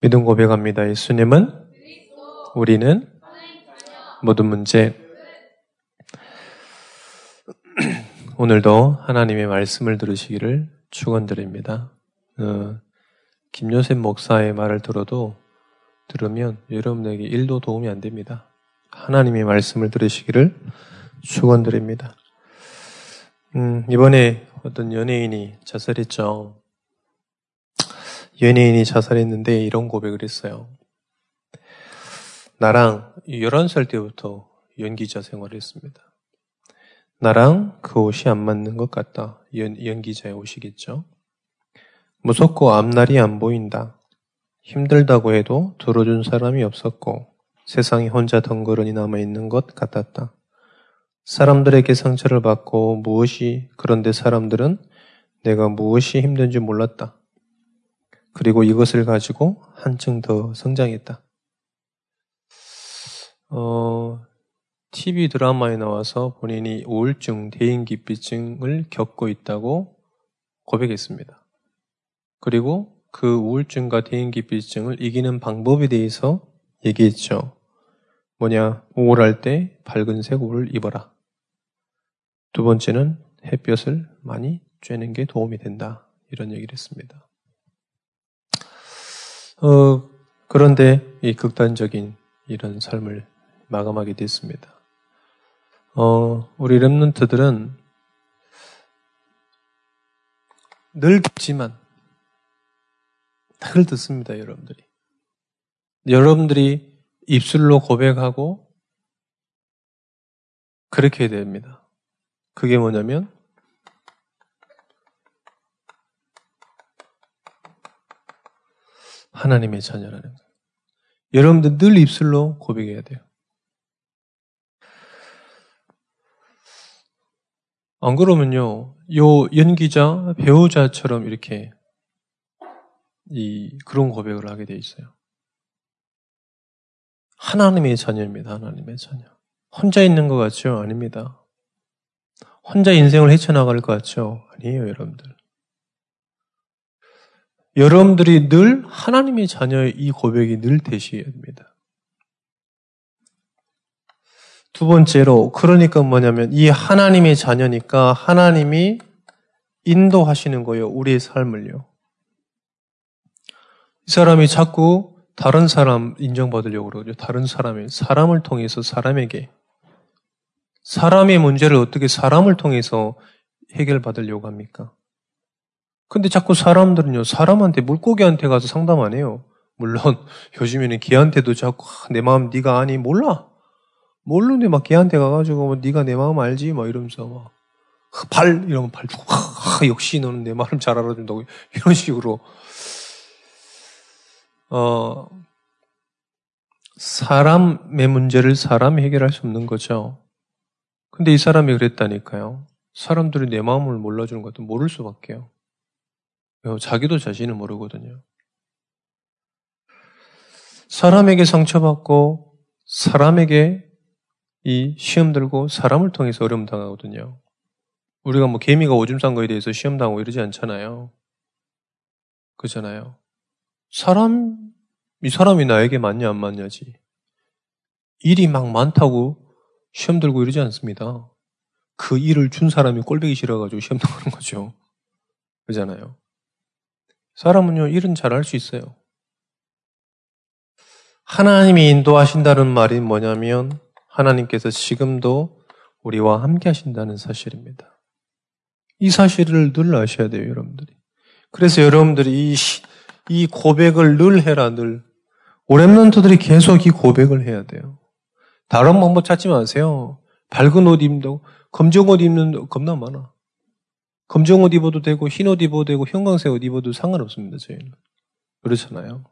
믿음 고백합니다. 예수님은 우리는 모든 문제 오늘도 하나님의 말씀을 들으시기를 축원드립니다. 어, 김요셉 목사의 말을 들어도 들으면 여러분에게 일도 도움이 안 됩니다. 하나님의 말씀을 들으시기를 축원드립니다. 음, 이번에 어떤 연예인이 자살했죠. 연예인이 자살했는데 이런 고백을 했어요. 나랑 11살 때부터 연기자 생활을 했습니다. 나랑 그 옷이 안 맞는 것 같다. 연, 연기자의 옷이겠죠. 무섭고 앞날이 안 보인다. 힘들다고 해도 들어준 사람이 없었고 세상에 혼자 덩그러니 남아있는 것 같았다. 사람들에게 상처를 받고 무엇이, 그런데 사람들은 내가 무엇이 힘든지 몰랐다. 그리고 이것을 가지고 한층 더 성장했다. 어, TV 드라마에 나와서 본인이 우울증, 대인기피증을 겪고 있다고 고백했습니다. 그리고 그 우울증과 대인기피증을 이기는 방법에 대해서 얘기했죠. 뭐냐, 우울할 때 밝은색 옷을 입어라. 두 번째는 햇볕을 많이 쬐는 게 도움이 된다. 이런 얘기를 했습니다. 어, 그런데 이 극단적인 이런 삶을 마감하게 됐습니다. 어, 우리 랩런트들은 늘 듣지만 늘 듣습니다, 여러분들이. 여러분들이 입술로 고백하고 그렇게 해야 됩니다. 그게 뭐냐면 하나님의 자녀라는 거예요. 여러분들 늘 입술로 고백해야 돼요. 안 그러면요, 요 연기자, 배우자처럼 이렇게 이 그런 고백을 하게 돼 있어요. 하나님의 자녀입니다. 하나님의 자녀. 혼자 있는 것 같죠? 아닙니다. 혼자 인생을 헤쳐나갈 것 같죠? 아니에요, 여러분들. 여러분들이 늘 하나님의 자녀의 이 고백이 늘 되셔야 됩니다. 두 번째로, 그러니까 뭐냐면, 이 하나님의 자녀니까 하나님이 인도하시는 거예요. 우리의 삶을요. 이 사람이 자꾸 다른 사람 인정받으려고 그러죠. 다른 사람이, 사람을 통해서 사람에게. 사람의 문제를 어떻게 사람을 통해서 해결받으려고 합니까? 근데 자꾸 사람들은요, 사람한테 물고기한테 가서 상담 안 해요. 물론 요즘에는 개한테도 자꾸 아, 내 마음 네가 아니 몰라. 모르는데 막 개한테 가가지고 뭐 네가 내 마음 알지 막 이러면서 막 발 이러면 발 주고 아, 역시 너는 내 마음 잘 알아준다고 이런 식으로 어 사람의 문제를 사람이 해결할 수 없는 거죠. 근데 이 사람이 그랬다니까요. 사람들이 내 마음을 몰라주는 것도 모를 수밖에요. 어, 자기도 자신을 모르거든요. 사람에게 상처받고 사람에게 이 시험 들고 사람을 통해서 어려움 당하거든요. 우리가 뭐 개미가 오줌 싼 거에 대해서 시험 당하고 이러지 않잖아요. 그잖아요. 사람, 이 사람이 나에게 맞냐 안 맞냐지. 일이 막 많다고 시험 들고 이러지 않습니다. 그 일을 준 사람이 꼴배기 싫어가지고 시험 당하는 거죠. 그잖아요. 사람은요, 일은 잘 할 수 있어요. 하나님이 인도하신다는 말이 뭐냐면 하나님께서 지금도 우리와 함께 하신다는 사실입니다. 이 사실을 늘 아셔야 돼요, 여러분들이. 그래서 여러분들이 이, 이 고백을 늘 해라, 늘. 오랩런트들이 계속 이 고백을 해야 돼요. 다른 방법 찾지 마세요. 밝은 옷 입는다고, 검정 옷 입는 겁나 많아. 검정 옷 입어도 되고 흰 옷 입어도 되고 형광색 옷 입어도 상관없습니다. 저희는 그렇잖아요.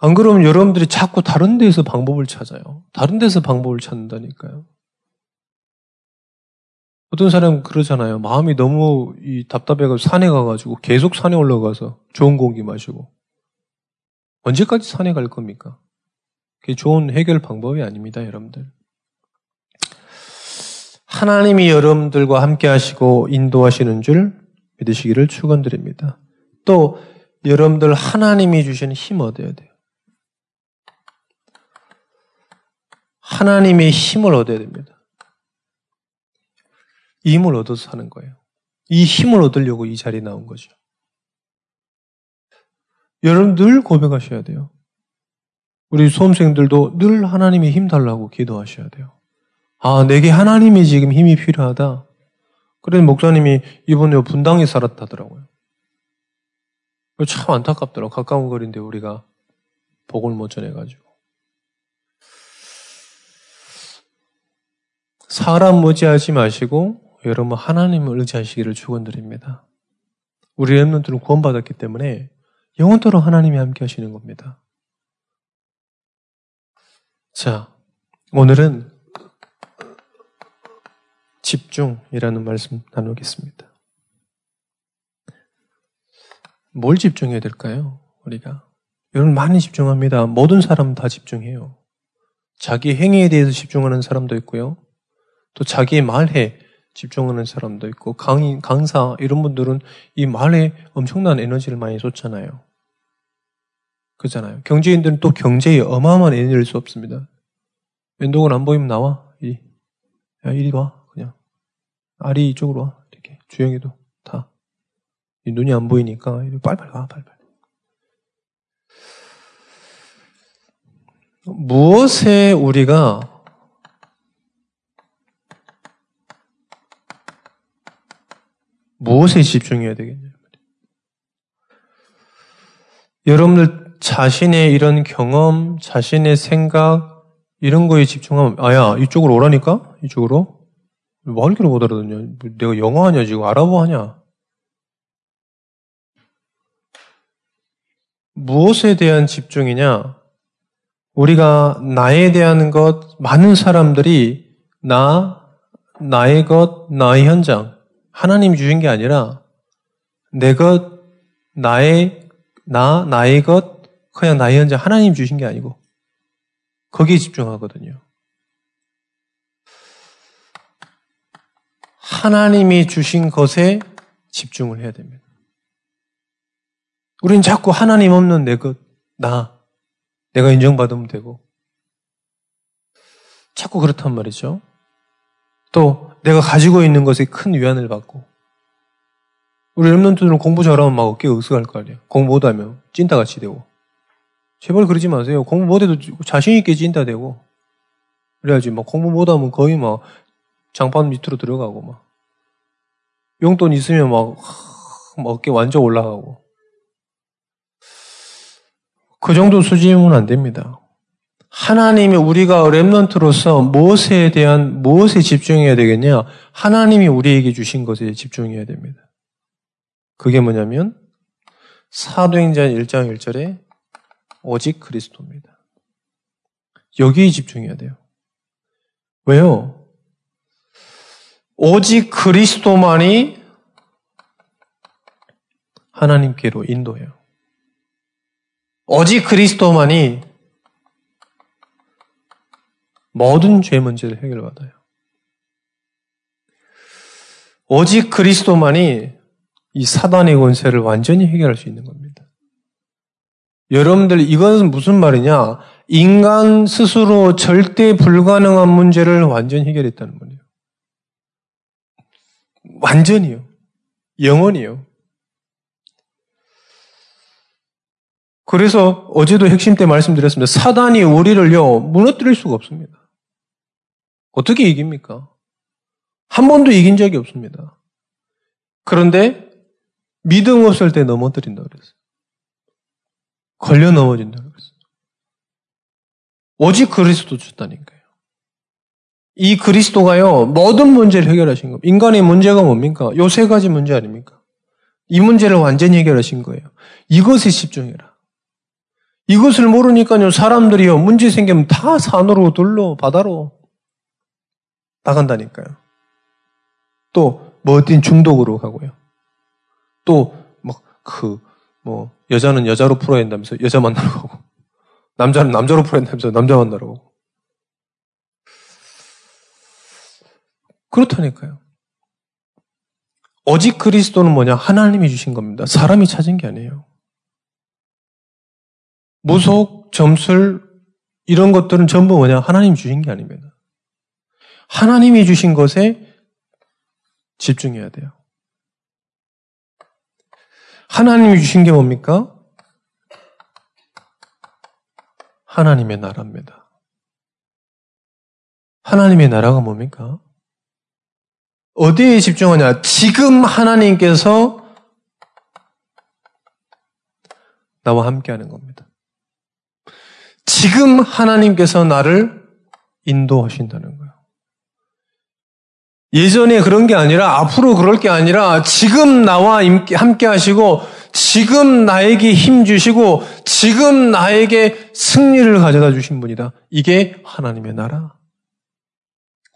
안 그러면 여러분들이 자꾸 다른 데서 방법을 찾아요. 다른 데서 방법을 찾는다니까요. 어떤 사람은 그러잖아요. 마음이 너무 답답해가지고 산에 가가지고 계속 산에 올라가서 좋은 공기 마시고. 언제까지 산에 갈 겁니까? 그게 좋은 해결 방법이 아닙니다, 여러분들. 하나님이 여러분들과 함께 하시고 인도하시는 줄 믿으시기를 축원드립니다. 또 여러분들 하나님이 주시는 힘 얻어야 돼요. 하나님의 힘을 얻어야 됩니다. 이 힘을 얻어서 사는 거예요. 이 힘을 얻으려고 이 자리에 나온 거죠. 여러분 늘 고백하셔야 돼요. 우리 수험생들도 늘 하나님이 힘 달라고 기도하셔야 돼요. 아, 내게 하나님이 지금 힘이 필요하다. 그래 목사님이 이번에 분당에 살았다더라고요. 참 안타깝더라고. 가까운 거리인데 우리가 복을 못 전해가지고. 사람 무지하지 마시고 여러분 하나님을 의지하시기를 축원드립니다. 우리 랩런트는 구원받았기 때문에 영원토록 하나님이 함께 하시는 겁니다. 자, 오늘은 집중이라는 말씀 나누겠습니다. 뭘 집중해야 될까요? 우리가. 여러분 많이 집중합니다. 모든 사람 다 집중해요. 자기 행위에 대해서 집중하는 사람도 있고요. 또 자기의 말에 집중하는 사람도 있고 강, 강사 이런 분들은 이 말에 엄청난 에너지를 많이 쏟잖아요. 그잖아요. 경제인들은 또 경제에 어마어마한 에너지를 쏟습니다. 왼쪽은 안 보이면 나와. 이리. 야, 이리 와. 알이 이쪽으로 와. 이렇게. 주영이도 다. 눈이 안 보이니까 빨리빨리 와. 빨리빨리. 무엇에 우리가 무엇에 집중해야 되겠냐. 여러분들 자신의 이런 경험, 자신의 생각, 이런 거에 집중하면, 아, 야, 이쪽으로 오라니까? 이쪽으로? 말기로 못 알아듣냐? 내가 영어 하냐, 지금 아랍어 하냐? 무엇에 대한 집중이냐? 우리가 나에 대한 것, 많은 사람들이 나, 나의 것, 나의 현장, 하나님이 주신 게 아니라 내 것, 나의, 나, 나의 것, 그냥 나의 현장 하나님 주신 게 아니고 거기에 집중하거든요. 하나님이 주신 것에 집중을 해야 됩니다. 우리는 자꾸 하나님 없는 내 것, 나, 내가 인정받으면 되고. 자꾸 그렇단 말이죠. 또 내가 가지고 있는 것에 큰 위안을 받고. 우리 랩런트들은 공부 잘하면 막 어깨가 으쓱할 거 아니에요. 공부 못하면 찐따같이 되고. 제발 그러지 마세요. 공부 못해도 자신있게 찐따되고. 그래야지 막 공부 못하면 거의 막 장판 밑으로 들어가고 막. 용돈 있으면 막, 막 어깨 완전 올라가고. 그 정도 수준이면 안 됩니다. 하나님이 우리가 랩런트로서 무엇에 대한 무엇에 집중해야 되겠냐? 하나님이 우리에게 주신 것에 집중해야 됩니다. 그게 뭐냐면 사도행전 1장 1절에 오직 그리스도입니다. 여기에 집중해야 돼요. 왜요? 오직 그리스도만이 하나님께로 인도해요. 오직 그리스도만이 모든 죄 문제를 해결받아요. 오직 그리스도만이 이 사단의 권세를 완전히 해결할 수 있는 겁니다. 여러분들 이것은 무슨 말이냐? 인간 스스로 절대 불가능한 문제를 완전히 해결했다는 말이에요. 완전히요. 영원히요. 그래서 어제도 핵심 때 말씀드렸습니다. 사단이 우리를요, 무너뜨릴 수가 없습니다. 어떻게 이깁니까? 한 번도 이긴 적이 없습니다. 그런데 믿음 없을 때 넘어뜨린다 그랬어요. 걸려 넘어진다 그랬어요. 오직 그리스도 줬다니까요. 이 그리스도가요, 모든 문제를 해결하신 겁니다. 인간의 문제가 뭡니까? 요 세 가지 문제 아닙니까? 이 문제를 완전히 해결하신 거예요. 이것에 집중해라. 이것을 모르니까요, 사람들이요, 문제 생기면 다 산으로, 들로, 바다로 나간다니까요. 또, 뭐 어떤 중독으로 가고요. 또, 막, 그, 뭐, 여자는 여자로 풀어야 된다면서 여자 만나러 가고, 남자는 남자로 풀어야 된다면서 남자 만나러 가고. 그렇다니까요. 오직 그리스도는 뭐냐? 하나님이 주신 겁니다. 사람이 찾은 게 아니에요. 무속, 점술, 이런 것들은 전부 뭐냐? 하나님 주신 게 아닙니다. 하나님이 주신 것에 집중해야 돼요. 하나님이 주신 게 뭡니까? 하나님의 나라입니다. 하나님의 나라가 뭡니까? 어디에 집중하냐? 지금 하나님께서 나와 함께 하는 겁니다. 지금 하나님께서 나를 인도하신다는 거예요. 예전에 그런 게 아니라 앞으로 그럴 게 아니라 지금 나와 함께 하시고 지금 나에게 힘 주시고 지금 나에게 승리를 가져다 주신 분이다. 이게 하나님의 나라.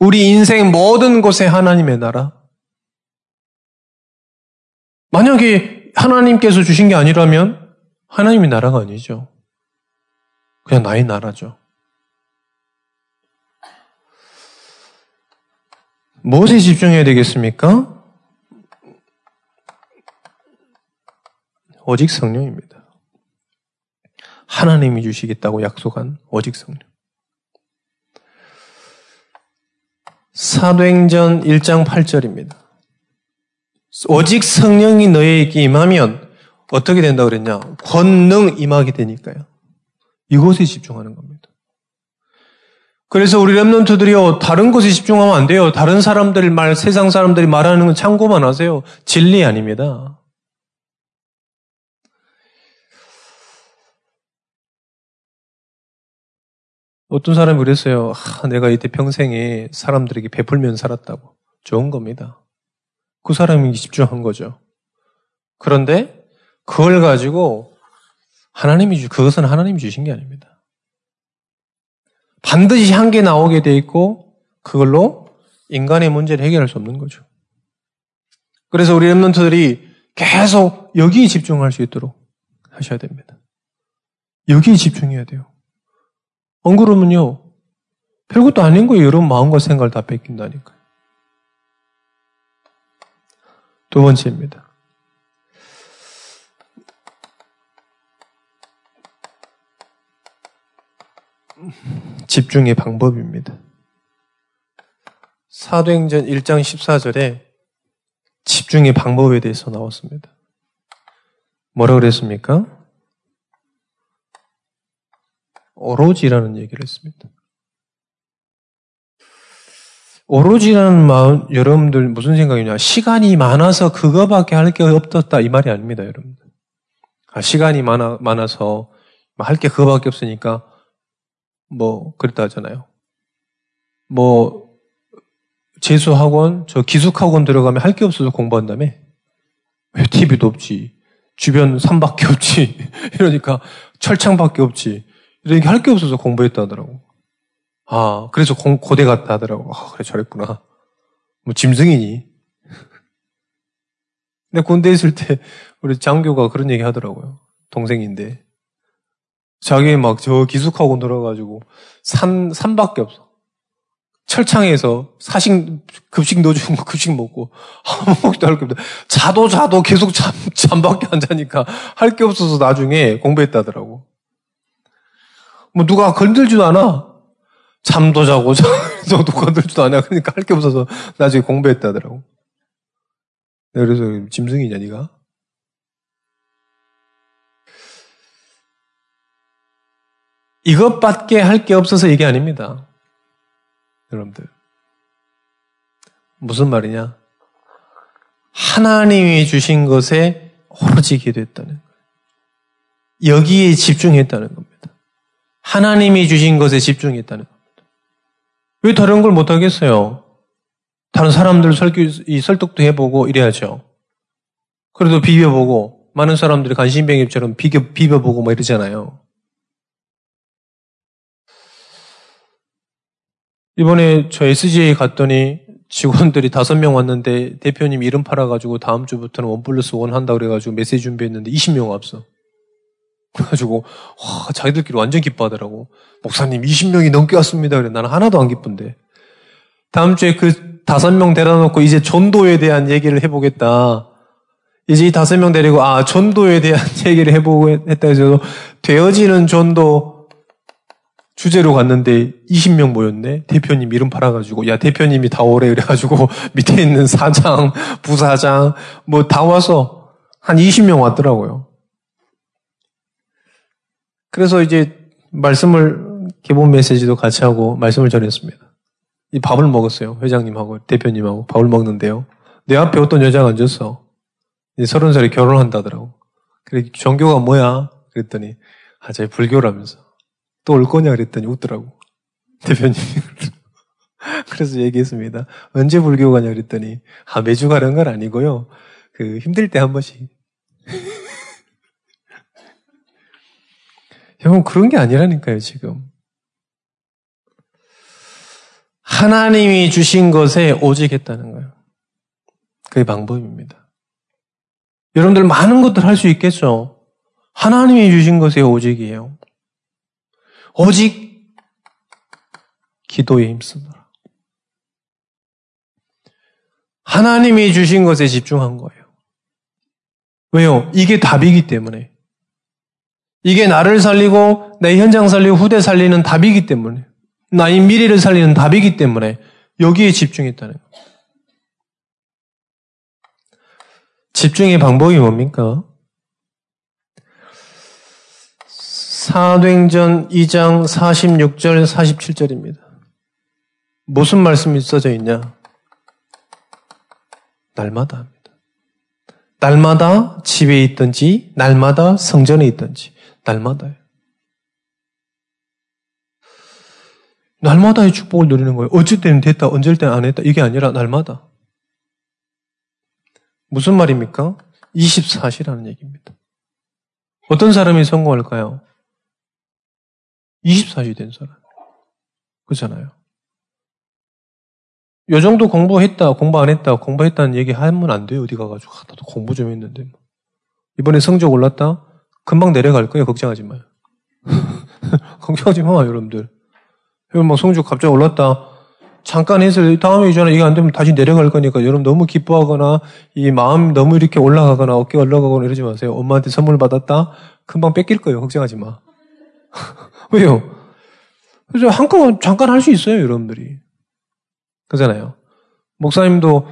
우리 인생 모든 곳에 하나님의 나라. 만약에 하나님께서 주신 게 아니라면 하나님의 나라가 아니죠. 그냥 나의 나라죠. 무엇에 집중해야 되겠습니까? 오직 성령입니다. 하나님이 주시겠다고 약속한 오직 성령. 사도행전 1장 8절입니다. 오직 성령이 너에게 임하면 어떻게 된다 그랬냐? 권능 임하게 되니까요. 이곳에 집중하는 겁니다. 그래서 우리 랩런트들이요, 다른 것에 집중하면 안 돼요. 다른 사람들 말, 세상 사람들이 말하는 건 참고만 하세요. 진리 아닙니다. 어떤 사람이 그랬어요. 아, 내가 이때 평생에 사람들에게 베풀면 살았다고. 좋은 겁니다. 그 사람이 집중한 거죠. 그런데 그걸 가지고 하나님이 주, 그것은 하나님이 주신 게 아닙니다. 반드시 한 개 나오게 돼 있고 그걸로 인간의 문제를 해결할 수 없는 거죠. 그래서 우리 랩런트들이 계속 여기에 집중할 수 있도록 하셔야 됩니다. 여기에 집중해야 돼요. 안 그러면요, 별것도 아닌 거예요. 여러분 마음과 생각을 다 뺏긴다니까요. 두 번째입니다. 집중의 방법입니다. 사도행전 1장 14절에 집중의 방법에 대해서 나왔습니다. 뭐라 그랬습니까? 오로지라는 얘기를 했습니다. 오로지라는 마음, 여러분들 무슨 생각이냐? 시간이 많아서 그거밖에 할 게 없었다. 이 말이 아닙니다, 여러분들. 아, 시간이 많아, 많아서 할 게 그거밖에 없으니까 뭐 그랬다 하잖아요. 뭐 재수학원, 저 기숙학원 들어가면 할 게 없어서 공부한다며? 왜 TV도 없지? 주변 산밖에 없지? 이러니까 철창밖에 없지? 이러니까 할게 없어서 공부했다 하더라고. 아, 그래서 공, 고대 갔다 하더라고. 아, 그래, 잘했구나. 뭐, 짐승이니? 근데 군대 있을 때, 우리 장교가 그런 얘기 하더라고요. 동생인데. 자기 막 저 기숙학원 들어가지고 산, 산밖에 없어. 철창에서 사식, 급식 넣어주는 거 급식 먹고 아무것도 할 게 없다. 자도 자도 계속 잠, 잠밖에 안 자니까 할 게 없어서 나중에 공부했다더라고. 뭐 누가 건들지도 않아. 잠도 자고 자도 건들지도 않아. 그러니까 할 게 없어서 나중에 공부했다더라고. 그래서 짐승이냐 니가? 이것밖에 할 게 없어서 이게 아닙니다. 여러분들. 무슨 말이냐? 하나님이 주신 것에 오로지 기도했다는 거예요. 여기에 집중했다는 겁니다. 하나님이 주신 것에 집중했다는 겁니다. 왜 다른 걸 못하겠어요? 다른 사람들 설득도 해보고 이래야죠. 그래도 비벼보고, 많은 사람들이 간신병입처럼 비벼, 비벼보고 뭐 이러잖아요. 이번에 저 SGA 갔더니 직원들이 다섯 명 왔는데 대표님 이름 팔아가지고 다음 주부터는 원 플러스 원 한다 그래가지고 메시지 준비했는데 20명 앞서. 그래가지고 와 자기들끼리 완전 기뻐하더라고. 목사님 20명이 넘게 왔습니다. 그래 나는 하나도 안 기쁜데. 다음 주에 그 다섯 명 데려 놓고 이제 전도에 대한 얘기를 해보겠다. 이제 이 다섯 명 데리고 아 전도에 대한 얘기를 해보고 했다 해서 되어지는 전도 주제로 갔는데 20명 모였네. 대표님 이름 팔아가지고 야 대표님이 다 오래 그래가지고 밑에 있는 사장, 부사장 뭐 다 와서 한 20명 왔더라고요. 그래서 이제 말씀을 기본 메시지도 같이 하고 말씀을 전했습니다. 이 밥을 먹었어요. 회장님하고 대표님하고 밥을 먹는데요. 내 앞에 어떤 여자가 앉았어. 이제 서른 살에 결혼한다더라고. 그래, 종교가 뭐야? 그랬더니, 아, 저 불교라면서. 또 올 거냐? 그랬더니 웃더라고. 대표님. 그래서 얘기했습니다. 언제 불교 가냐? 그랬더니, 아, 매주 가는 건 아니고요. 그, 힘들 때 한 번씩. 여러분, 그런 게 아니라니까요, 지금. 하나님이 주신 것에 오직 했다는 거예요. 그게 방법입니다. 여러분들 많은 것들 할 수 있겠죠? 하나님이 주신 것에 오직이에요. 오직 기도에 힘쓰느라. 하나님이 주신 것에 집중한 거예요. 왜요? 이게 답이기 때문에. 이게 나를 살리고 내 현장 살리고 후대 살리는 답이기 때문에. 나의 미래를 살리는 답이기 때문에 여기에 집중했다는 거예요. 집중의 방법이 뭡니까? 사도행전 2장 46절 47절입니다. 무슨 말씀이 써져 있냐? 날마다 합니다. 날마다 집에 있든지, 날마다 성전에 있든지, 날마다요. 날마다의 축복을 누리는 거예요. 어쩔 때는 됐다, 언제 때는 안 했다. 이게 아니라 날마다. 무슨 말입니까? 24시라는 얘기입니다. 어떤 사람이 성공할까요? 24시 된 사람. 그렇잖아요. 요 정도 공부했다, 공부 안 했다, 공부했다는 얘기 하면 안 돼요. 어디 가가지고. 아, 나도 공부 좀 했는데. 뭐. 이번에 성적 올랐다? 금방 내려갈 거예요. 걱정하지 마요. 걱정하지 마, 여러분들. 여러분, 뭐 성적 갑자기 올랐다. 잠깐 해서 다음에 이전에 이게 안 되면 다시 내려갈 거니까 여러분 너무 기뻐하거나 이 마음 너무 이렇게 올라가거나 어깨 올라가거나 이러지 마세요. 엄마한테 선물 받았다? 금방 뺏길 거예요. 걱정하지 마. 왜요? 그래서 한꺼번에 잠깐 할 수 있어요, 여러분들이. 그잖아요. 목사님도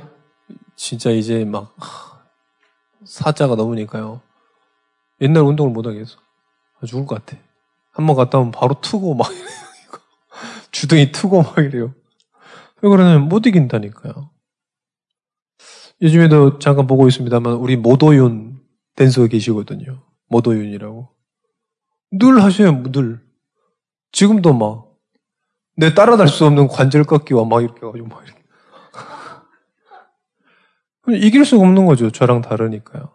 진짜 이제 막 사자가 넘으니까요. 옛날 운동을 못 하겠어. 아, 죽을 것 같아. 한 번 갔다 오면 바로 투고 막 이래요. 주둥이 투고 막 이래요. 왜 그러냐면 못 이긴다니까요. 요즘에도 잠깐 보고 있습니다만 우리 모도윤 댄서 계시거든요. 모도윤이라고. 늘 하셔요, 늘. 지금도 막, 내 따라갈 수 없는 관절 꺾기와 막 이렇게 가지고 막 이렇게. 이길 수가 없는 거죠. 저랑 다르니까요.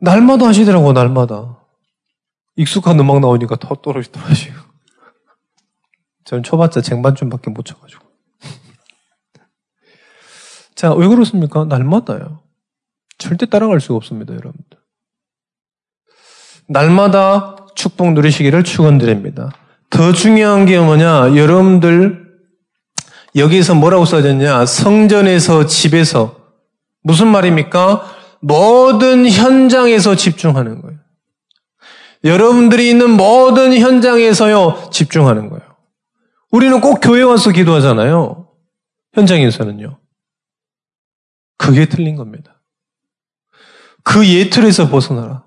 날마다 하시더라고, 날마다. 익숙한 음악 나오니까 더 떨어지더라고요. 저는 쳐봤자 쟁반춤밖에 못 쳐가지고. 자, 왜 그렇습니까? 날마다요. 절대 따라갈 수가 없습니다, 여러분들. 날마다 축복 누리시기를 축원드립니다. 더 중요한 게 뭐냐? 여러분들 여기서 뭐라고 써졌냐? 성전에서 집에서 무슨 말입니까? 모든 현장에서 집중하는 거예요. 여러분들이 있는 모든 현장에서요 집중하는 거예요. 우리는 꼭 교회 와서 기도하잖아요. 현장에서는요. 그게 틀린 겁니다. 그 예틀에서 벗어나라.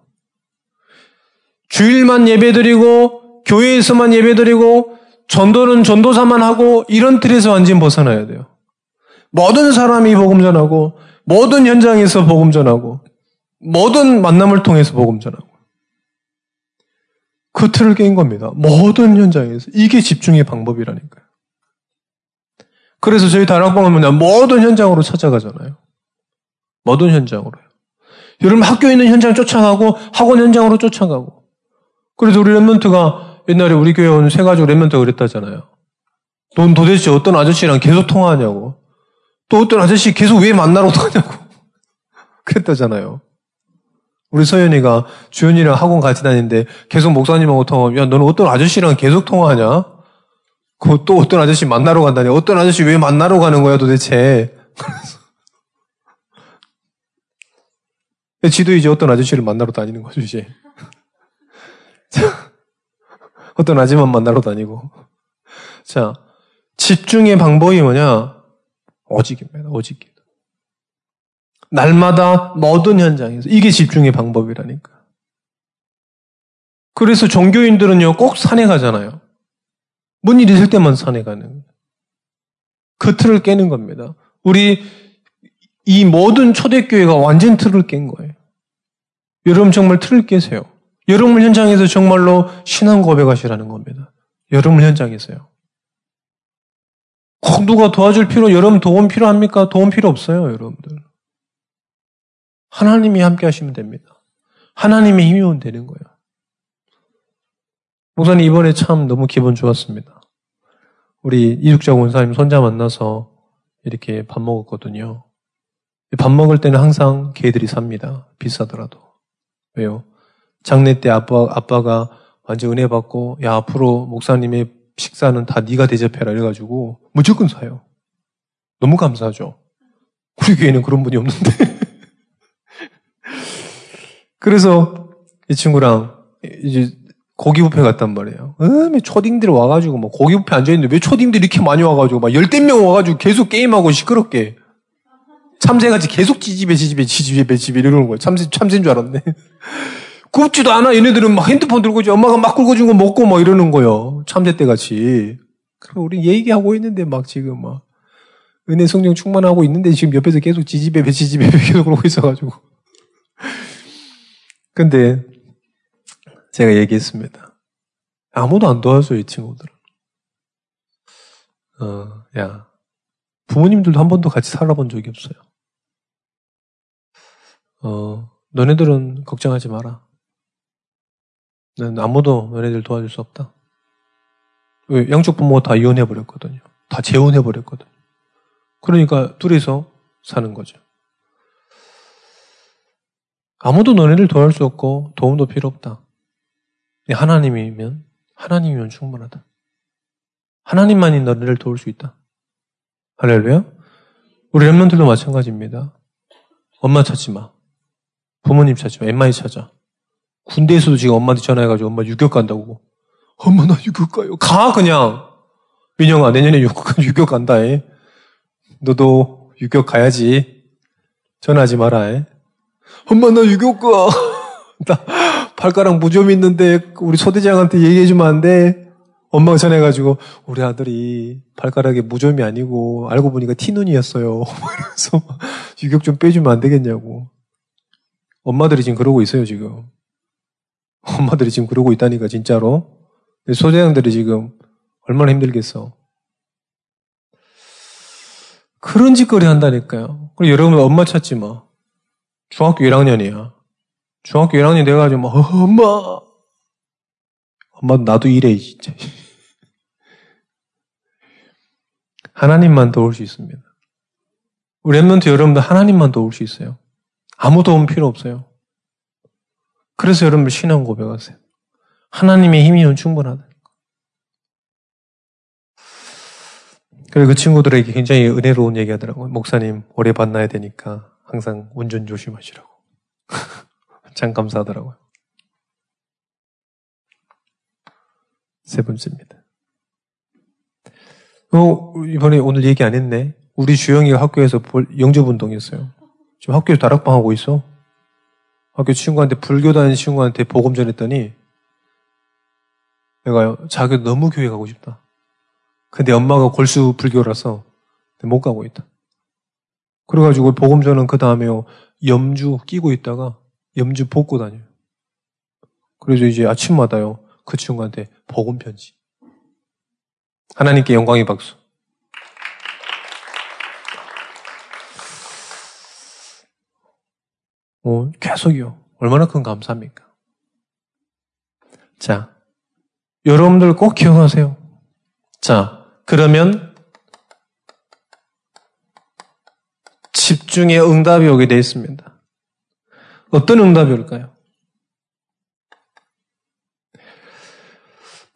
주일만 예배드리고 교회에서만 예배드리고 전도는 전도사만 하고 이런 틀에서 완전 벗어나야 돼요. 모든 사람이 복음 전하고 모든 현장에서 복음 전하고 모든 만남을 통해서 복음 전하고 그 틀을 깬 겁니다. 모든 현장에서. 이게 집중의 방법이라니까요. 그래서 저희 다락방은 뭐냐. 모든 현장으로 찾아가잖아요. 모든 현장으로요. 여러분 학교에 있는 현장 쫓아가고 학원 현장으로 쫓아가고. 그래서 우리 랩런트가 옛날에 우리 교회 온 세 가지고 랩런트가 그랬다잖아요. 넌 도대체 어떤 아저씨랑 계속 통화하냐고. 또 어떤 아저씨 계속 왜 만나러 가냐고. 그랬다잖아요. 우리 서연이가 주연이랑 학원 같이 다니는데 계속 목사님하고 통화하면 야 너는 어떤 아저씨랑 계속 통화하냐? 그또 어떤 아저씨 만나러 간다니 어떤 아저씨 왜 만나러 가는 거야 도대체? 지도 이제 어떤 아저씨를 만나러 다니는 거죠, 이제. 어떤 아줌마 만나러 다니고. 자, 집중의 방법이 뭐냐? 오직입니다, 오직. 날마다 모든 현장에서. 이게 집중의 방법이라니까. 그래서 종교인들은요, 꼭 산에 가잖아요. 뭔 일이 있을 때만 산에 가는 거예요. 그 틀을 깨는 겁니다. 우리 이 모든 초대교회가 완전 틀을 깬 거예요. 여러분 정말 틀을 깨세요. 여러분 현장에서 정말로 신앙 고백하시라는 겁니다. 여러분 현장에서요. 꼭 누가 도와줄 필요, 여러분 도움 필요합니까? 도움 필요 없어요, 여러분들. 하나님이 함께 하시면 됩니다. 하나님의 힘이 오면 되는 거예요. 목사님 이번에 참 너무 기분 좋았습니다. 우리 이숙자 원사님 손자 만나서 이렇게 밥 먹었거든요. 밥 먹을 때는 항상 개들이 삽니다. 비싸더라도. 왜요? 장례 때 아빠, 아빠가 완전 은혜 받고, 야, 앞으로 목사님의 식사는 다 네가 대접해라. 이래가지고 무조건 사요. 너무 감사하죠. 우리 교회는 그런 분이 없는데. 그래서 이 친구랑 이제 고기 뷔페 갔단 말이에요. 음에 초딩들 와가지고 뭐 고기 뷔페 앉아있는데 왜 초딩들이 이렇게 많이 와가지고 막 열댓 명 와가지고 계속 게임하고 시끄럽게. 참새같이 계속 찌집에 찌집에 찌집에 찌집에 이러는 거예요. 참새, 참새인 줄 알았네. 굽지도 않아. 얘네들은 막 핸드폰 들고 엄마가 막 굴고 준거 먹고 막 이러는 거예요. 참새 때 같이. 그럼 우리 얘기하고 있는데 막 지금 막 은혜 성령 충만하고 있는데 지금 옆에서 계속 지지배 배 지지배 배 계속 그러고 있어가지고. 근데 제가 얘기했습니다. 아무도 안 도와줘요, 이 친구들은. 어, 야. 부모님들도 한 번도 같이 살아본 적이 없어요. 어, 너네들은 걱정하지 마라. 난 아무도 너네들 도와줄 수 없다. 왜? 양쪽 부모가 다 이혼해버렸거든요. 다 재혼해버렸거든요. 그러니까 둘이서 사는 거죠. 아무도 너네들 도와줄 수 없고 도움도 필요 없다. 하나님이면 하나님이면 충분하다. 하나님만이 너네를 도울 수 있다. 할렐루야. 우리 랩런들도 마찬가지입니다. 엄마 찾지 마. 부모님 찾지 마. 엠마이 찾아. 군대에서도 지금 엄마한테 전화해가지고 엄마 유격 간다고. 엄마 나 유격 가요. 가 그냥. 민영아 내년에 유격, 유격 간다. 해. 너도 유격 가야지. 전화하지 마라. 해. 엄마 나 유격 가. 나 발가락 무좀 있는데 우리 소대장한테 얘기해주면 안 돼. 엄마가 전해가지고 우리 아들이 발가락에 무좀이 아니고 알고 보니까 티눈이었어요. 그래서 유격 좀 빼주면 안 되겠냐고. 엄마들이 지금 그러고 있어요 지금. 엄마들이 지금 그러고 있다니까 진짜로. 소대장들이 지금 얼마나 힘들겠어. 그런 짓거리 한다니까요. 그리고 여러분 엄마 찾지 마. 중학교 1학년이야. 중학교 1학년 돼가지고 막 어, 엄마 엄마 나도 이래 진짜. 하나님만 도울 수 있습니다. 우리 랩런트 여러분들 하나님만 도울 수 있어요. 아무 도움 필요 없어요. 그래서 여러분들 신앙 고백하세요. 하나님의 힘이면 충분하다. 그리고 그 친구들에게 굉장히 은혜로운 얘기 하더라고요. 목사님, 오래 만나야 되니까 항상 운전 조심하시라고. 참 감사하더라고요. 세 번째입니다. 어, 이번에 오늘 얘기 안 했네. 우리 주영이가 학교에서 영접운동했어요. 지금 학교에서 다락방 하고 있어. 학교 친구한테 불교 다니는 친구한테 복음 전했더니 내가요 자기 너무 교회 가고 싶다. 근데 엄마가 골수 불교라서 못 가고 있다. 그래가지고 복음 전은 그 다음에요 염주 끼고 있다가 염주 벗고 다녀요. 그래서 이제 아침마다요 그 친구한테 복음 편지. 하나님께 영광의 박수. 어, 계속이요. 얼마나 큰 감사합니까? 자, 여러분들 꼭 기억하세요. 자, 그러면 집중의 응답이 오게 되어 있습니다. 어떤 응답이 올까요?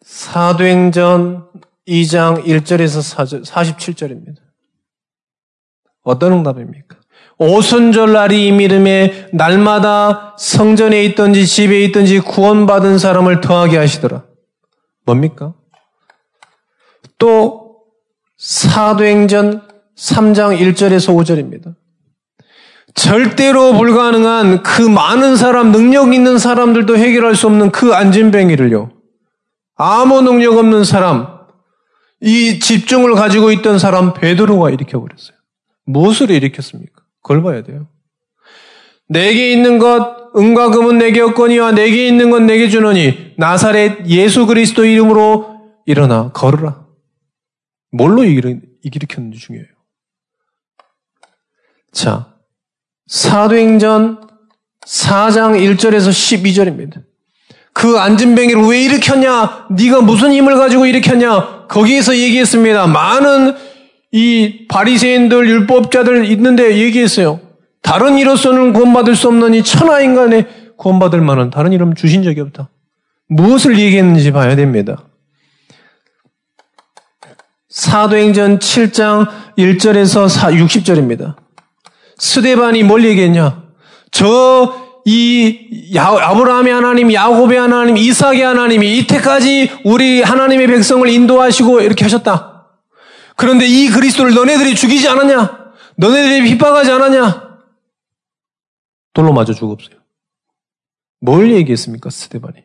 사도행전 2장 1절에서 47절입니다. 어떤 응답입니까? 오순절 날이 믿음에 날마다 성전에 있든지 집에 있든지 구원받은 사람을 더하게 하시더라. 뭡니까? 또 사도행전 3장 1절에서 5절입니다. 절대로 불가능한 그 많은 사람, 능력 있는 사람들도 해결할 수 없는 그 안진뱅이를요. 아무 능력 없는 사람, 이 집중을 가지고 있던 사람 베드로가 일으켜버렸어요. 무엇으로 일으켰습니까? 그걸 봐야 돼요. 내게 있는 것, 은과 금은 내게 없거니와 내게 있는 것 내게 주노니 나사렛 예수 그리스도 이름으로 일어나 걸으라. 뭘로 일으켰는지 중요해요. 자, 사도행전 4장 1절에서 12절입니다. 그 안진뱅이를 왜 일으켰냐? 네가 무슨 힘을 가지고 일으켰냐? 거기에서 얘기했습니다. 많은 이 바리새인들 율법자들 있는데 얘기했어요. 다른 이로서는 구원받을 수 없는 이 천하 인간의 구원받을 만한 다른 이름 주신 적이 없다. 무엇을 얘기했는지 봐야 됩니다. 사도행전 7장 1절에서 60절입니다. 스데반이 뭘 얘기했냐? 저 이 아브라함의 하나님, 야곱의 하나님, 이삭의 하나님이 이때까지 우리 하나님의 백성을 인도하시고 이렇게 하셨다. 그런데 이 그리스도를 너네들이 죽이지 않았냐? 너네들이 핍박하지 않았냐? 돌로 맞아 죽었어요. 뭘 얘기했습니까, 스데반이?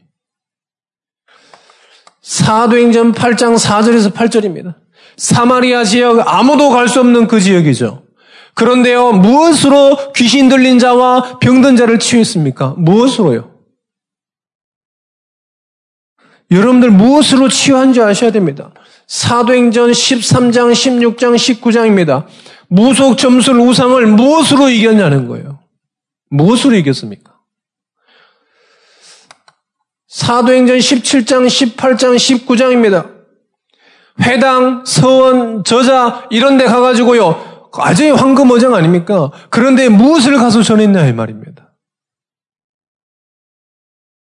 사도행전 8장 4절에서 8절입니다. 사마리아 지역 아무도 갈 수 없는 그 지역이죠. 그런데요, 무엇으로 귀신 들린 자와 병든 자를 치유했습니까? 무엇으로요? 여러분들 무엇으로 치유한지 아셔야 됩니다. 사도행전 13장, 16장, 19장입니다. 무속 점술 우상을 무엇으로 이겼냐는 거예요. 무엇으로 이겼습니까? 사도행전 17장, 18장, 19장입니다. 회당, 서원, 저자 이런 데 가가지고요. 아주 황금어장 아닙니까? 그런데 무엇을 가서 전했냐 이 말입니다.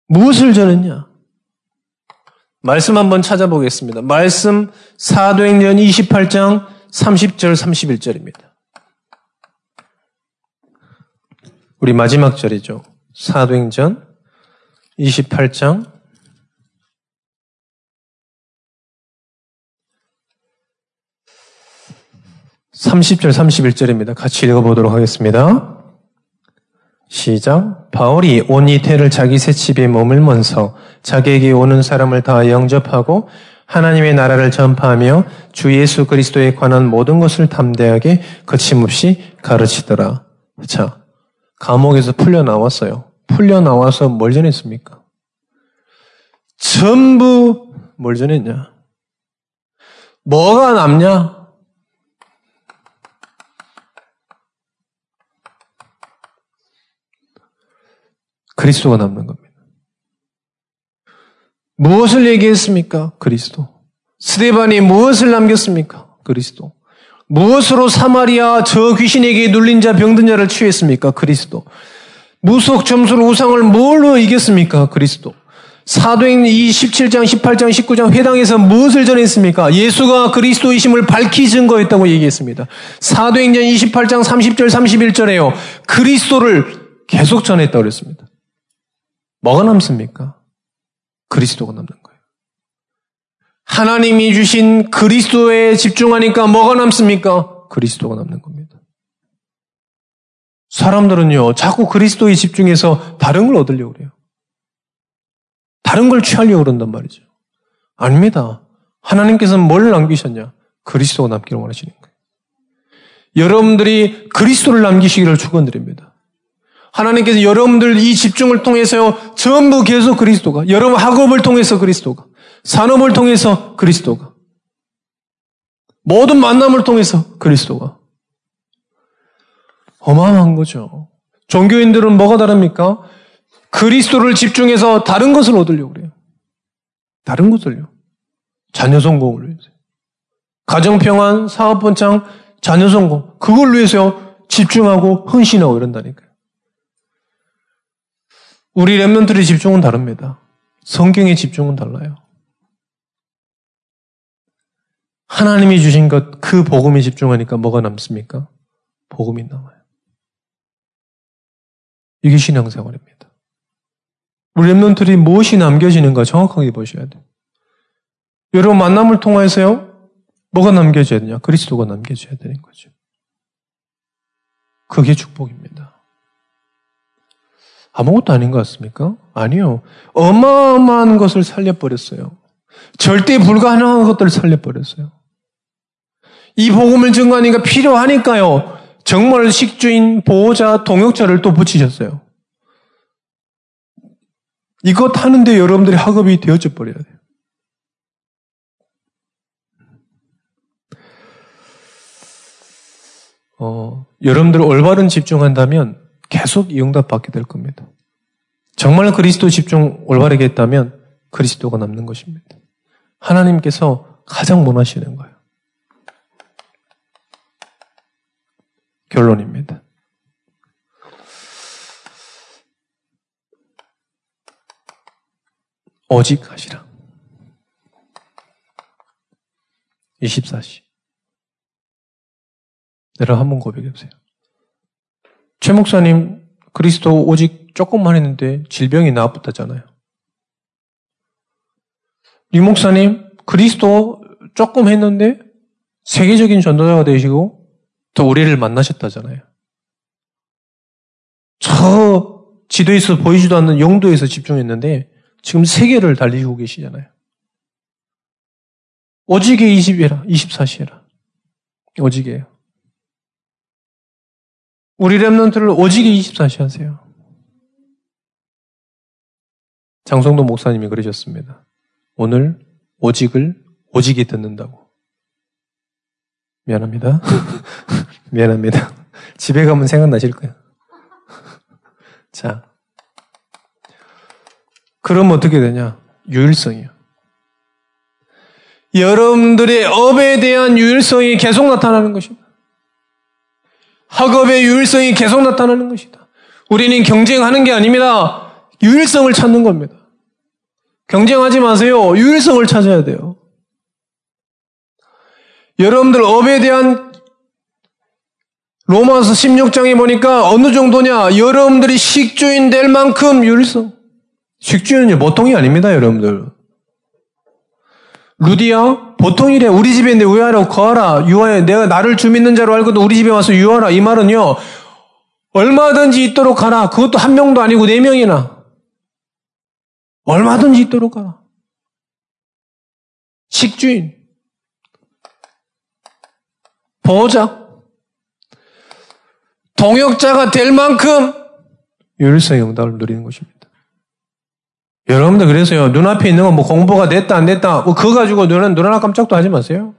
무엇을 전했냐? 말씀 한번 찾아보겠습니다. 말씀 사도행전 28장 30절 31절입니다. 우리 마지막 절이죠. 사도행전 28장 30절, 31절입니다. 같이 읽어보도록 하겠습니다. 시작. 바울이 온 이태를 자기 새 집에 머물면서 자기에게 오는 사람을 다 영접하고 하나님의 나라를 전파하며 주 예수 그리스도에 관한 모든 것을 담대하게 거침없이 가르치더라. 자, 감옥에서 풀려 나왔어요. 풀려 나와서 뭘 전했습니까? 전부 뭘 전했냐? 뭐가 남냐? 그리스도가 남는 겁니다. 무엇을 얘기했습니까? 그리스도. 스데반이 무엇을 남겼습니까? 그리스도. 무엇으로 사마리아 저 귀신에게 눌린 자 병든 자를 취했습니까? 그리스도. 무속 점수를 우상을 뭘로 이겼습니까? 그리스도. 사도행 27장, 18장, 19장 회당에서 무엇을 전했습니까? 예수가 그리스도이심을 밝히 증거했다고 얘기했습니다. 사도행전 28장 30절, 31절에요. 그리스도를 계속 전했다고 그랬습니다. 뭐가 남습니까? 그리스도가 남는 거예요. 하나님이 주신 그리스도에 집중하니까 뭐가 남습니까? 그리스도가 남는 겁니다. 사람들은요, 자꾸 그리스도에 집중해서 다른 걸 얻으려고 그래요. 다른 걸 취하려고 그런단 말이죠. 아닙니다. 하나님께서는 뭘 남기셨냐? 그리스도가 남기를 원하시는 거예요. 여러분들이 그리스도를 남기시기를 축원드립니다. 하나님께서 여러분들 이 집중을 통해서요, 전부 계속 그리스도가, 여러분 학업을 통해서 그리스도가, 산업을 통해서 그리스도가, 모든 만남을 통해서 그리스도가. 어마어마한 거죠. 종교인들은 뭐가 다릅니까? 그리스도를 집중해서 다른 것을 얻으려고 그래요. 다른 것을요. 자녀 성공을 위해서. 가정 평안, 사업 번창, 자녀 성공. 그걸 위해서 집중하고 헌신하고 이런다니까요. 우리 랩런들의 집중은 다릅니다. 성경의 집중은 달라요. 하나님이 주신 것, 그 복음에 집중하니까 뭐가 남습니까? 복음이 남아요. 이게 신앙생활입니다. 우리 랩런들이 무엇이 남겨지는가 정확하게 보셔야 돼요. 여러분 만남을 통해서요. 뭐가 남겨져야 되냐? 그리스도가 남겨져야 되는 거죠. 그게 축복입니다. 아무것도 아닌 것 같습니까? 아니요. 어마어마한 것을 살려버렸어요. 절대 불가능한 것들을 살려버렸어요. 이 복음을 증거하니까 필요하니까요. 정말 식주인, 보호자, 동역자를 또 붙이셨어요. 이것 하는데 여러분들이 학업이 되어져 버려야 돼요. 어, 여러분들 올바른 집중한다면 계속 응답 받게 될 겁니다. 정말 그리스도 집중 올바르게 했다면 그리스도가 남는 것입니다. 하나님께서 가장 원하시는 거예요. 결론입니다. 오직 하시라. 24시. 내가 한번 고백해 보세요. 최 목사님, 그리스도 오직 조금만 했는데 질병이 나아붙었잖아요. 이 목사님, 그리스도 조금 했는데 세계적인 전도자가 되시고 또 우리를 만나셨다잖아요. 저 지도에서 보이지도 않는 영도에서 집중했는데 지금 세계를 달리고 계시잖아요. 오직에 20이라, 24시 해라. 오직이에요. 우리 랩런트를 오직에 24시 하세요. 장성도 목사님이 그러셨습니다. 오늘 오직을 오직이 듣는다고. 미안합니다. 미안합니다. 집에 가면 생각나실 거예요. 자. 그럼 어떻게 되냐? 유일성이요. 여러분들의 업에 대한 유일성이 계속 나타나는 것입니다. 학업의 유일성이 계속 나타나는 것이다. 우리는 경쟁하는 게 아닙니다. 유일성을 찾는 겁니다. 경쟁하지 마세요. 유일성을 찾아야 돼요. 여러분들 업에 대한 로마서 16장에 보니까 어느 정도냐? 여러분들이 식주인 될 만큼 유일성. 식주인은 보통이 아닙니다, 여러분들. 루디야, 보통 이래. 우리 집에 있는데 우하라고 거하라. 유하에 내가 나를 주 믿는 자로 알거든 우리 집에 와서 유하라. 이 말은요, 얼마든지 있도록 하라. 그것도 한 명도 아니고 네 명이나. 얼마든지 있도록 하라. 식주인. 보호자. 동역자가 될 만큼 유일성의 응답을 누리는 것입니다. 여러분들 그래서요, 눈앞에 있는 건 뭐 공부가 됐다, 안 됐다, 뭐 그거 가지고 눈, 눈 하나 깜짝도 하지 마세요.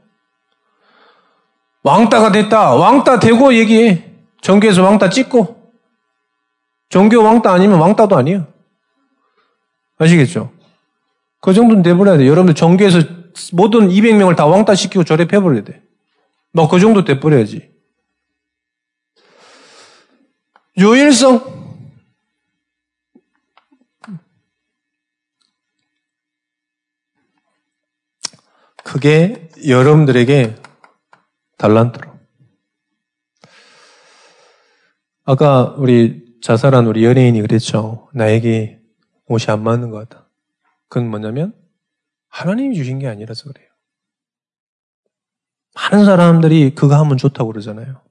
왕따가 됐다, 왕따 되고 얘기해. 전교에서 왕따 찍고. 전교 왕따 아니면 왕따도 아니에요. 아시겠죠? 그 정도는 돼버려야 돼. 여러분들 전교에서 모든 200명을 다 왕따 시키고 저랩해버려야 돼. 뭐 그 정도 돼버려야지. 요일성. 그게 여러분들에게 달란트로. 아까 우리 자살한 우리 연예인이 그랬죠. 나에게 옷이 안 맞는 것 같다. 그건 뭐냐면 하나님이 주신 게 아니라서 그래요. 많은 사람들이 그거 하면 좋다고 그러잖아요.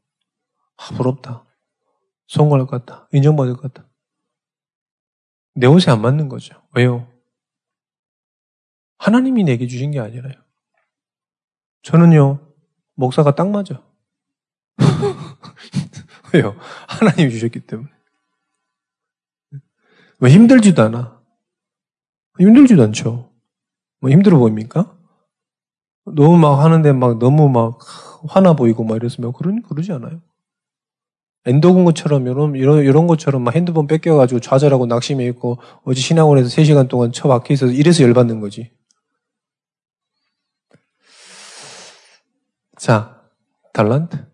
아, 부럽다. 성공할 것 같다. 인정받을 것 같다. 내 옷에 안 맞는 거죠. 왜요? 하나님이 내게 주신 게 아니라요. 저는요, 목사가 딱 맞아. 왜요? 하나님이 주셨기 때문에. 왜 힘들지도 않아? 힘들지도 않죠. 뭐 힘들어 보입니까? 너무 막 하는데 막 너무 막 화나 보이고 막 이랬으면 그런 그러지 않아요. 엔도군 것처럼 이런 이런 이런 것처럼 막 핸드폰 뺏겨가지고 좌절하고 낙심해 있고 어제 신학원에서 3 시간 동안 처박혀 있어서 이래서 열받는 거지. 자, 달란트.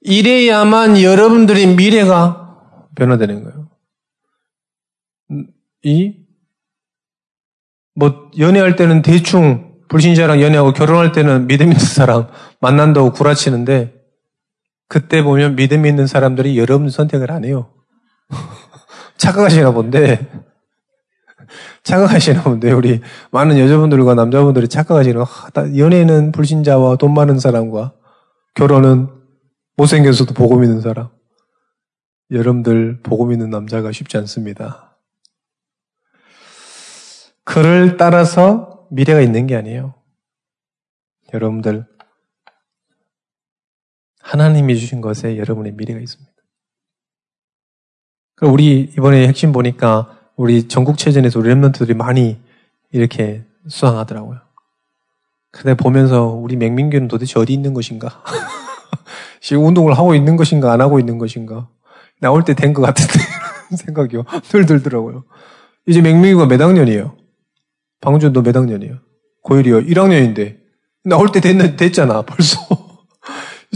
이래야만 여러분들의 미래가 변화되는 거예요. 이, 뭐, 연애할 때는 대충 불신자랑 연애하고 결혼할 때는 믿음 있는 사람 만난다고 구라치는데, 그때 보면 믿음 있는 사람들이 여러분 선택을 안 해요. 착각하시나 본데, 착각하시나 본데, 우리 많은 여자분들과 남자분들이 착각하시는, 연애는 불신자와 돈 많은 사람과 결혼은 못생겨서도 복음 있는 사람. 여러분들 복음 있는 남자가 쉽지 않습니다. 그를 따라서 미래가 있는 게 아니에요. 여러분들 하나님이 주신 것에 여러분의 미래가 있습니다. 우리 이번에 핵심 보니까 우리 전국체전에서 우리 랩런트들이 많이 이렇게 수상하더라고요. 근데 보면서 우리 맹민교는 도대체 어디 있는 것인가? 지금 운동을 하고 있는 것인가 안 하고 있는 것인가? 나올 때 된 것 같은데 생각이요. 늘 들더라고요. 이제 맹민교가 몇 학년이에요? 방준도 몇 학년이에요? 고1이요. 1학년인데 나올 때 됐, 됐잖아 벌써.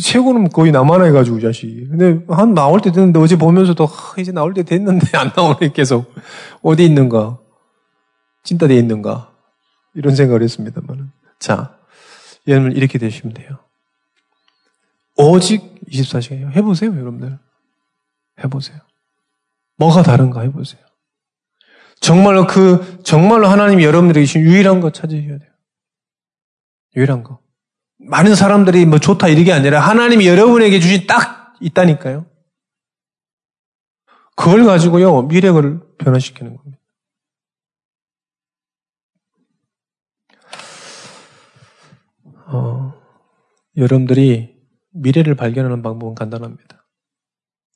최고는 거의 나만 해가지고 자식이. 근데 한 나올 때 됐는데 어제 보면서도 아, 이제 나올 때 됐는데 안 나오네 계속 어디 있는가? 찐따 돼 있는가? 이런 생각을 했습니다만은. 자, 여러분 이렇게 되시면 돼요. 오직 24시간이요. 해보세요, 여러분들. 해보세요. 뭐가 다른가 해보세요. 정말로 그, 정말로 하나님이 여러분들에게 주신 유일한 거 찾으셔야 돼요. 유일한 거. 많은 사람들이 뭐 좋다 이게 아니라 하나님이 여러분에게 주신 딱 있다니까요. 그걸 가지고요, 미래를 변화시키는 겁니다. 어, 여러분들이 미래를 발견하는 방법은 간단합니다.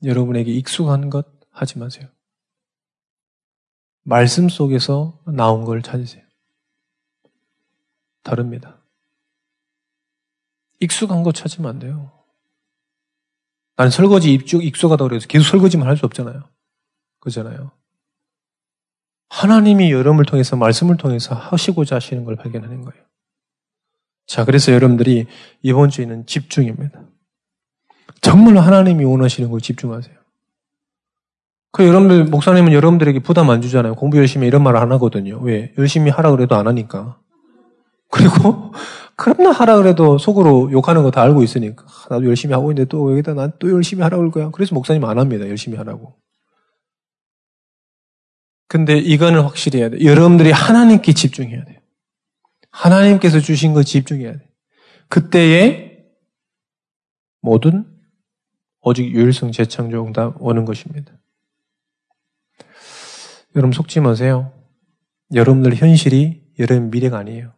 여러분에게 익숙한 것 하지 마세요. 말씀 속에서 나온 걸 찾으세요. 다릅니다. 익숙한 거 찾으면 안 돼요. 나는 설거지 입죽 익숙하다고 그래서 계속 설거지만 할 수 없잖아요. 그잖아요. 하나님이 여러분을 통해서 말씀을 통해서 하시고자 하시는 걸 발견하는 거예요. 자, 그래서 여러분들이 이번 주에는 집중입니다. 정말로 하나님이 원하시는 걸 집중하세요. 그 여러분들, 목사님은 여러분들에게 부담 안 주잖아요. 공부 열심히 이런 말 안 하거든요. 왜? 열심히 하라 그래도 안 하니까. 그리고 그럼나 하라 그래도 속으로 욕하는 거 다 알고 있으니까 아, 나도 열심히 하고 있는데 또 여기다 난 또 열심히 하라고 할 거야. 그래서 목사님 안 합니다. 열심히 하라고. 근데 이거는 확실히 해야 돼. 여러분들이 하나님께 집중해야 돼요. 하나님께서 주신 거 집중해야 돼. 그때에 모든 오직 유일성 재창조 응답 오는 것입니다. 여러분 속지 마세요. 여러분들 현실이 여러분 미래가 아니에요.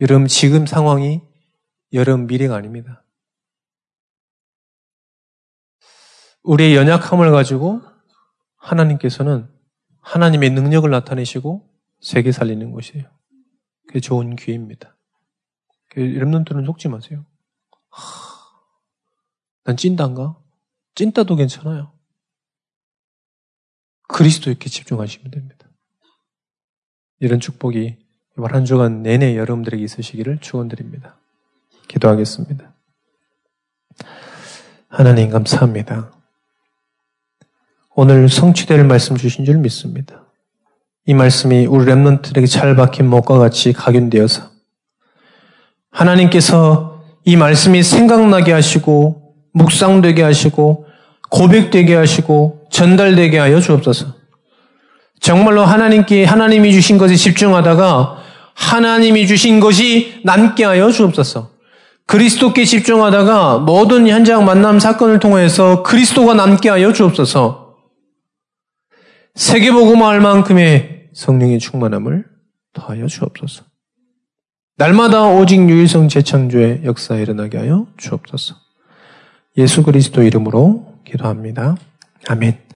여러분 지금 상황이 여러분 미래가 아닙니다. 우리의 연약함을 가지고 하나님께서는 하나님의 능력을 나타내시고 세계 살리는 것이에요. 그게 좋은 기회입니다. 여러분들은 속지 마세요. 하, 난 찐따인가? 찐따도 괜찮아요. 그리스도에게 집중하시면 됩니다. 이런 축복이 이번 한 주간 내내 여러분들에게 있으시기를 축원드립니다. 기도하겠습니다. 하나님 감사합니다. 오늘 성취될 말씀 주신 줄 믿습니다. 이 말씀이 우리 랩런트에게 잘 박힌 목과 같이 각인되어서 하나님께서 이 말씀이 생각나게 하시고 묵상되게 하시고 고백되게 하시고 전달되게 하여 주옵소서. 정말로 하나님께 하나님이 주신 것에 집중하다가 하나님이 주신 것이 남게 하여 주옵소서. 그리스도께 집중하다가 모든 현장 만남 사건을 통해서 그리스도가 남게 하여 주옵소서. 세계복음할 만큼의 성령의 충만함을 더하여 주옵소서. 날마다 오직 유일성 재창조의 역사에 일어나게 하여 주옵소서. 예수 그리스도 이름으로 기도합니다. 아멘.